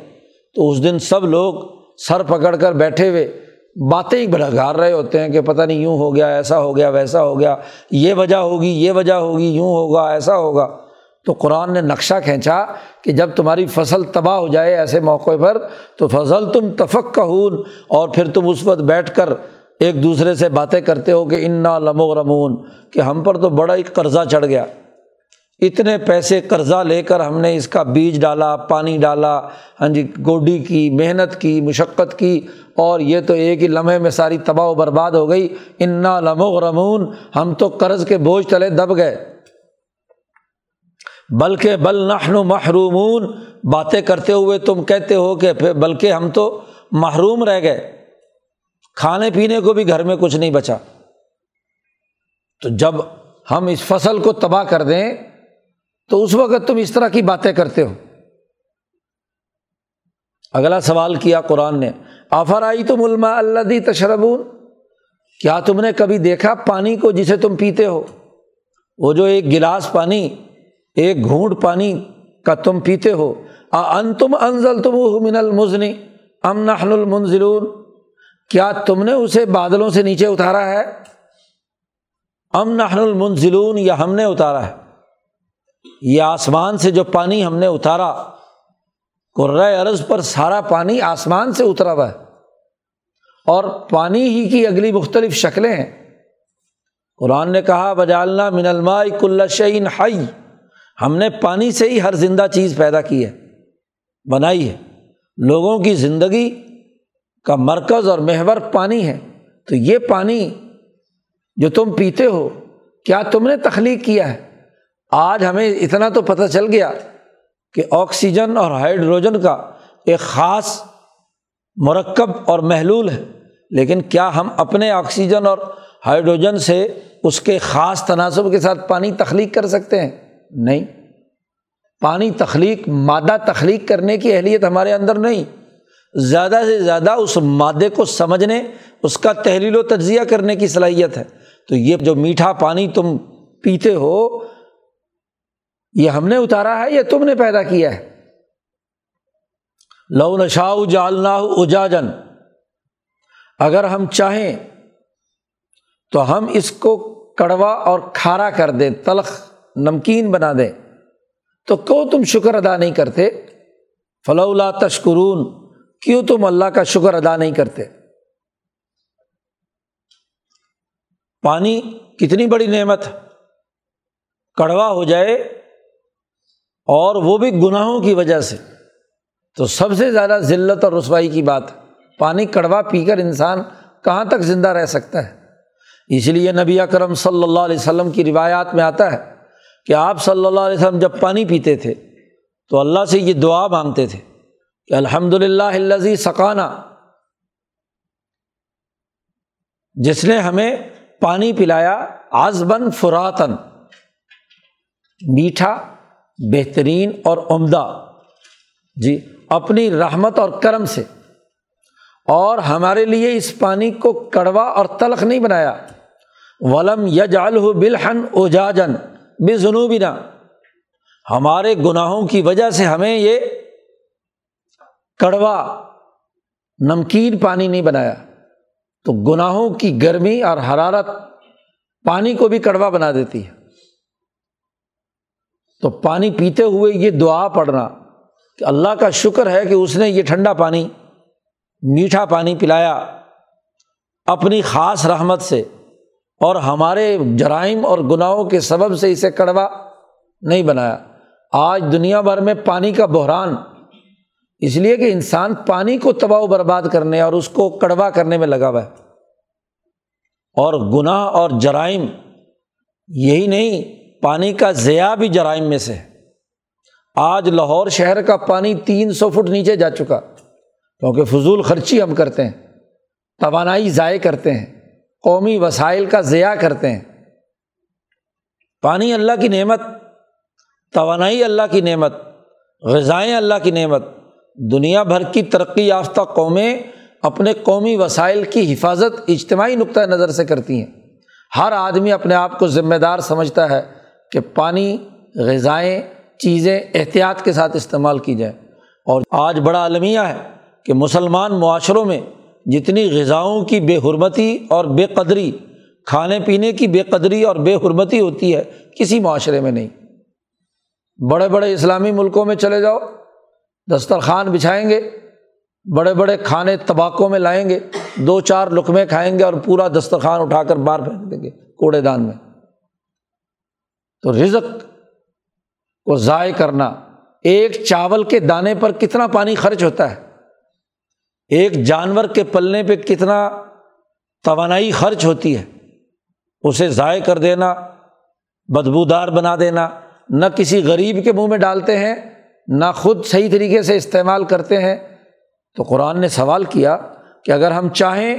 تو اس دن سب لوگ سر پکڑ کر بیٹھے ہوئے باتیں ہی بڑا گار رہے ہوتے ہیں کہ پتہ نہیں یوں ہو گیا، ایسا ہو گیا، ویسا ہو گیا، یہ وجہ ہوگی، یہ وجہ ہوگی، یوں ہوگا، ایسا ہوگا۔ تو قرآن نے نقشہ کھینچا کہ جب تمہاری فصل تباہ ہو جائے ایسے موقع پر تو فضل تم تفق کا اور پھر تم اس وقت بیٹھ کر ایک دوسرے سے باتیں کرتے ہو کہ انا لمو رمون کہ ہم پر تو بڑا ہی قرضہ چڑھ گیا۔ اتنے پیسے قرضہ لے کر ہم نے اس کا بیج ڈالا، پانی ڈالا ہاں جی گوڈی کی، محنت کی، مشقت کی، اور یہ تو ایک ہی لمحے میں ساری تباہ و برباد ہو گئی۔ انا لمغ رمون ہم تو قرض کے بوجھ تلے دب گئے۔ بلکہ بل نحن محرومون، باتیں کرتے ہوئے تم کہتے ہو کہ بلکہ ہم تو محروم رہ گئے۔ کھانے پینے کو بھی گھر میں کچھ نہیں بچا۔ تو جب ہم اس فصل کو تباہ کر دیں تو اس وقت تم اس طرح کی باتیں کرتے ہو۔ اگلا سوال کیا قرآن نے آفر آئی تم علما اللہ تشربون؟ کیا تم نے کبھی دیکھا پانی کو جسے تم پیتے ہو؟ وہ جو ایک گلاس پانی، ایک گھونٹ پانی کا تم پیتے ہو۔ ان تم انزل تم من المزنی ام نحن المنزلون؟ کیا تم نے اسے بادلوں سے نیچے اتارا ہے؟ ام نحن المنزلون یا ہم نے اتارا ہے؟ یہ آسمان سے جو پانی ہم نے اتارا قرۂۂ عرض پر سارا پانی آسمان سے اترا ہوا ہے۔ اور پانی ہی کی اگلی مختلف شکلیں ہیں۔ قرآن نے کہا بجالنا من الماء کل شعین ہائی ہم نے پانی سے ہی ہر زندہ چیز پیدا کی ہے، بنائی ہے۔ لوگوں کی زندگی کا مرکز اور محور پانی ہے۔ تو یہ پانی جو تم پیتے ہو، کیا تم نے تخلیق کیا ہے؟ آج ہمیں اتنا تو پتہ چل گیا کہ آکسیجن اور ہائیڈروجن کا ایک خاص مرکب اور محلول ہے، لیکن کیا ہم اپنے آکسیجن اور ہائیڈروجن سے اس کے خاص تناسب کے ساتھ پانی تخلیق کر سکتے ہیں؟ نہیں۔ پانی تخلیق، مادہ تخلیق کرنے کی اہلیت ہمارے اندر نہیں۔ زیادہ سے زیادہ اس مادے کو سمجھنے، اس کا تحلیل و تجزیہ کرنے کی صلاحیت ہے۔ تو یہ جو میٹھا پانی تم پیتے ہو یہ ہم نے اتارا ہے یا تم نے پیدا کیا ہے۔ لو نشا جالنا اجاجن اگر ہم چاہیں تو ہم اس کو کڑوا اور کھارا کر دیں، تلخ، نمکین بنا دیں۔ تو کیوں تم شکر ادا نہیں کرتے؟ فلولا تشکرون، کیوں تم اللہ کا شکر ادا نہیں کرتے؟ پانی کتنی بڑی نعمت، کڑوا ہو جائے اور وہ بھی گناہوں کی وجہ سے۔ تو سب سے زیادہ ذلت اور رسوائی کی بات، پانی کڑوا پی کر انسان کہاں تک زندہ رہ سکتا ہے؟ اس لیے نبی اکرم صلی اللہ علیہ وسلم کی روایات میں آتا ہے کہ آپ صلی اللہ علیہ وسلم جب پانی پیتے تھے تو اللہ سے یہ دعا مانگتے تھے کہ الحمد للہ الزی سکانہ جس نے ہمیں پانی پلایا آزبن فراتن میٹھا بہترین اور عمدہ جی اپنی رحمت اور کرم سے۔ اور ہمارے لیے اس پانی کو کڑوا اور تلخ نہیں بنایا۔ ولم یجال بلحن اوجاجن بے جنوبی ہمارے گناہوں کی وجہ سے ہمیں یہ کڑوا، نمکین پانی نہیں بنایا۔ تو گناہوں کی گرمی اور حرارت پانی کو بھی کڑوا بنا دیتی ہے۔ تو پانی پیتے ہوئے یہ دعا پڑھنا کہ اللہ کا شکر ہے کہ اس نے یہ ٹھنڈا پانی، میٹھا پانی پلایا اپنی خاص رحمت سے اور ہمارے جرائم اور گناہوں کے سبب سے اسے کڑوا نہیں بنایا۔ آج دنیا بھر میں پانی کا بحران، اس لیے کہ انسان پانی کو تباہ و برباد کرنے اور اس کو کڑوا کرنے میں لگا ہوا ہے۔ اور گناہ اور جرائم یہی نہیں پانی کا ضیاع بھی جرائم میں سے۔ آج لاہور شہر کا پانی تین سو فٹ نیچے جا چکا۔ کیونکہ فضول خرچی ہم کرتے ہیں، توانائی ضائع کرتے ہیں، قومی وسائل کا ضیاع کرتے ہیں۔ پانی اللہ کی نعمت، توانائی اللہ کی نعمت، غذائیں اللہ کی نعمت۔ دنیا بھر کی ترقی یافتہ قومیں اپنے قومی وسائل کی حفاظت، اجتماعی نقطۂ نظر سے کرتی ہیں۔ ہر آدمی اپنے آپ کو ذمہ دار سمجھتا ہے۔ کہ پانی، غذائیں، چیزیں احتیاط کے ساتھ استعمال کی جائیں۔ اور آج بڑا المیہ ہے کہ مسلمان معاشروں میں جتنی غذاؤں کی بے حرمتی اور بے قدری، کھانے پینے کی بے قدری اور بے حرمتی ہوتی ہے، کسی معاشرے میں نہیں۔ بڑے بڑے اسلامی ملکوں میں چلے جاؤ، دسترخوان بچھائیں گے، بڑے بڑے کھانے تباکوں میں لائیں گے، دو چار لقمے کھائیں گے اور پورا دسترخوان اٹھا کر باہر پھینک دیں گے، کوڑے دان میں۔ تو رزق کو ضائع کرنا، ایک چاول کے دانے پر کتنا پانی خرچ ہوتا ہے؟ ایک جانور کے پلنے پہ کتنا توانائی خرچ ہوتی ہے؟ اسے ضائع کر دینا، بدبودار بنا دینا۔ نہ کسی غریب کے منہ میں ڈالتے ہیں، نہ خود صحیح طریقے سے استعمال کرتے ہیں۔ تو قرآن نے سوال کیا کہ اگر ہم چاہیں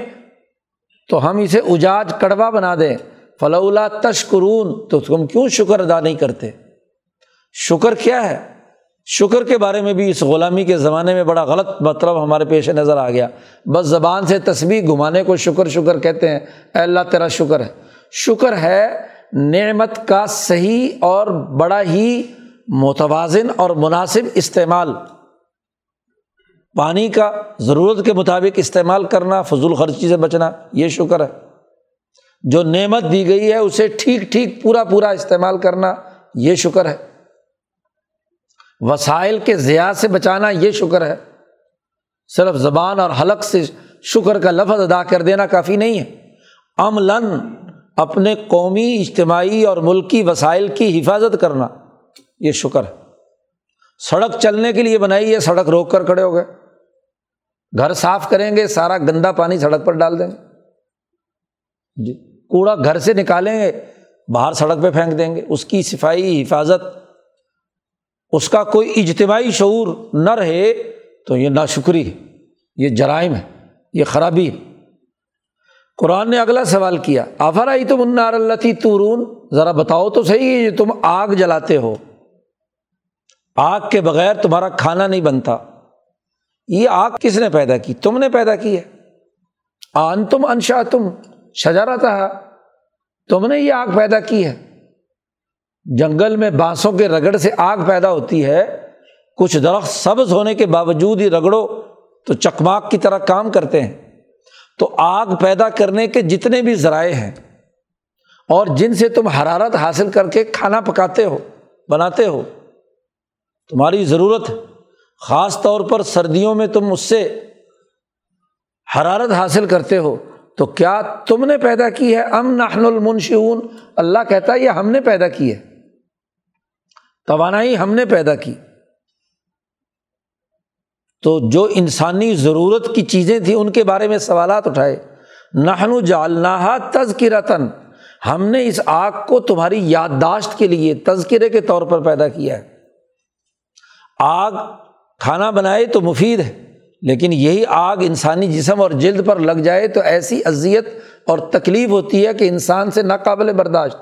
تو ہم اسے اجاج کڑوا بنا دیں۔ فلولا تشکرون تو تم کیوں شکر ادا نہیں کرتے؟ شکر کیا ہے؟ شکر کے بارے میں بھی اس غلامی کے زمانے میں بڑا غلط مطلب ہمارے پیش نظر آ گیا۔ بس زبان سے تصویر گھمانے کو شکر شکر کہتے ہیں۔ اے اللہ، تیرا شکر ہے۔ شکر ہے نعمت کا صحیح اور بڑا ہی متوازن اور مناسب استعمال۔ پانی کا ضرورت کے مطابق استعمال کرنا، فضول خرچی سے بچنا، یہ شکر ہے۔ جو نعمت دی گئی ہے، اسے ٹھیک ٹھیک پورا پورا استعمال کرنا یہ شکر ہے۔ وسائل کے ضیاع سے بچانا یہ شکر ہے۔ صرف زبان اور حلق سے شکر کا لفظ ادا کر دینا کافی نہیں ہے۔ عملاً اپنے قومی، اجتماعی اور ملکی وسائل کی حفاظت کرنا یہ شکر ہے۔ سڑک چلنے کے لیے بنائی ہے، سڑک روک کر کھڑے ہو گئے۔ گھر صاف کریں گے، سارا گندا پانی سڑک پر ڈال دیں گے۔ جی۔ کوڑا گھر سے نکالیں گے، باہر سڑک پہ پھینک دیں گے۔ اس کی صفائی، حفاظت، اس کا کوئی اجتماعی شعور نہ رہے تو یہ ناشکری ہے، یہ جرائم ہے، یہ خرابی ہے۔ قرآن نے اگلا سوال کیا آفر آئی تم انار اللہ تھی تورون؟ ذرا بتاؤ تو صحیح ہے تم آگ جلاتے ہو۔ آگ کے بغیر تمہارا کھانا نہیں بنتا۔ یہ آگ کس نے پیدا کی؟ تم نے پیدا کی ہے۔ آن تم انشا تم شجارا تھا تم نے یہ آگ پیدا کی ہے۔ جنگل میں بانسوں کے رگڑ سے آگ پیدا ہوتی ہے۔ کچھ درخت سبز ہونے کے باوجود ہی رگڑو تو چکماک کی طرح کام کرتے ہیں۔ تو آگ پیدا کرنے کے جتنے بھی ذرائع ہیں اور جن سے تم حرارت حاصل کر کے کھانا پکاتے ہو، بناتے ہو، تمہاری ضرورت خاص طور پر سردیوں میں تم اس سے حرارت حاصل کرتے ہو۔ تو کیا تم نے پیدا کی ہے؟ ام نحن المنشون اللہ کہتا ہے، یہ ہم نے پیدا کی ہے۔ توانائی ہم نے پیدا کی۔ تو جو انسانی ضرورت کی چیزیں تھیں، ان کے بارے میں سوالات اٹھائے۔ نہنو جالنا تذکرتن ہم نے اس آگ کو تمہاری یادداشت کے لیے، تذکرے کے طور پر پیدا کیا ہے۔ آگ کھانا بنائے تو مفید ہے۔ لیکن یہی آگ انسانی جسم اور جلد پر لگ جائے تو ایسی اذیت اور تکلیف ہوتی ہے کہ انسان سے ناقابل برداشت۔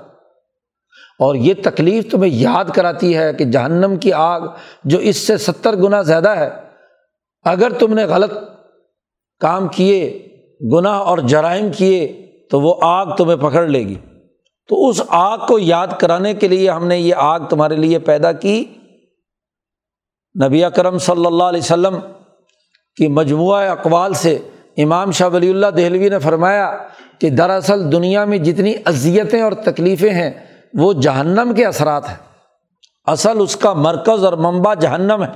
اور یہ تکلیف تمہیں یاد کراتی ہے کہ جہنم کی آگ جو اس سے ستر گنا زیادہ ہے، اگر تم نے غلط کام کیے، گناہ اور جرائم کیے، تو وہ آگ تمہیں پکڑ لے گی۔ تو اس آگ کو یاد کرانے کے لیے ہم نے یہ آگ تمہارے لیے پیدا کی۔ نبی اکرم صلی اللہ علیہ وسلم کی مجموعہ اقوال سے امام شاہ ولی اللہ دہلوی نے فرمایا کہ دراصل دنیا میں جتنی اذیتیں اور تکلیفیں ہیں، وہ جہنم کے اثرات ہیں۔ اصل اس کا مرکز اور منبع جہنم ہے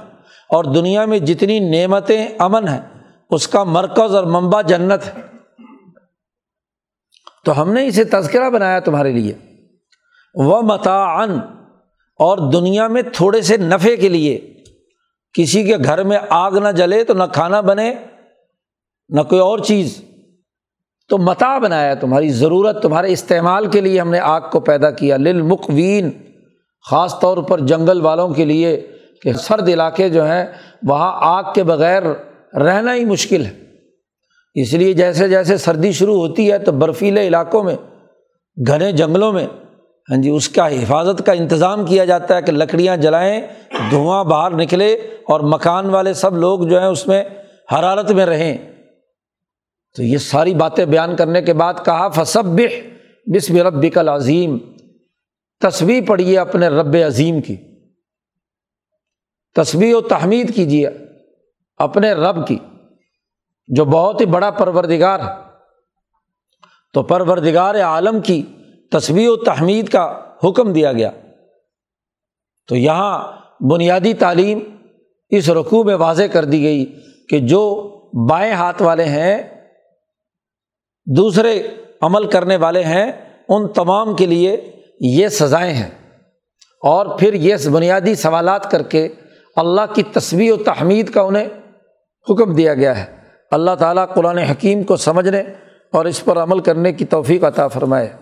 اور دنیا میں جتنی نعمتیں امن ہیں، اس کا مرکز اور منبع جنت ہے۔ تو ہم نے اسے تذکرہ بنایا تمہارے لیے۔ وہ متعن اور دنیا میں تھوڑے سے نفے کے لیے۔ کسی کے گھر میں آگ نہ جلے تو نہ کھانا بنے، نہ کوئی اور چیز۔ تو متا بنایا تمہاری ضرورت، تمہارے استعمال کے لیے ہم نے آگ کو پیدا کیا۔ للمقوین، خاص طور پر جنگل والوں کے لیے، کہ سرد علاقے جو ہیں، وہاں آگ کے بغیر رہنا ہی مشکل ہے۔ اس لیے جیسے جیسے سردی شروع ہوتی ہے تو برفیلے علاقوں میں، گھنے جنگلوں میں ہاں جی اس کا حفاظت کا انتظام کیا جاتا ہے کہ لکڑیاں جلائیں، دھواں باہر نکلے اور مکان والے سب لوگ جو ہیں اس میں حرارت میں رہیں۔ تو یہ ساری باتیں بیان کرنے کے بعد کہا فصب بسم رب کل عظیم تصویر پڑھیے اپنے رب عظیم کی۔ تصویر و تحمید کیجیے اپنے رب کی، جو بہت ہی بڑا پروردگار ہے۔ تو پروردگار عالم کی تصویر و تحمید کا حکم دیا گیا۔ تو یہاں بنیادی تعلیم اس رقوع میں واضح کر دی گئی کہ جو بائیں ہاتھ والے ہیں، دوسرے عمل کرنے والے ہیں، ان تمام کے لیے یہ سزائیں ہیں۔ اور پھر یہ بنیادی سوالات کر کے اللہ کی تصویر و تحمید کا انہیں حکم دیا گیا ہے۔ اللہ تعالیٰ قرآن حکیم کو سمجھنے اور اس پر عمل کرنے کی توفیق عطا فرمائے۔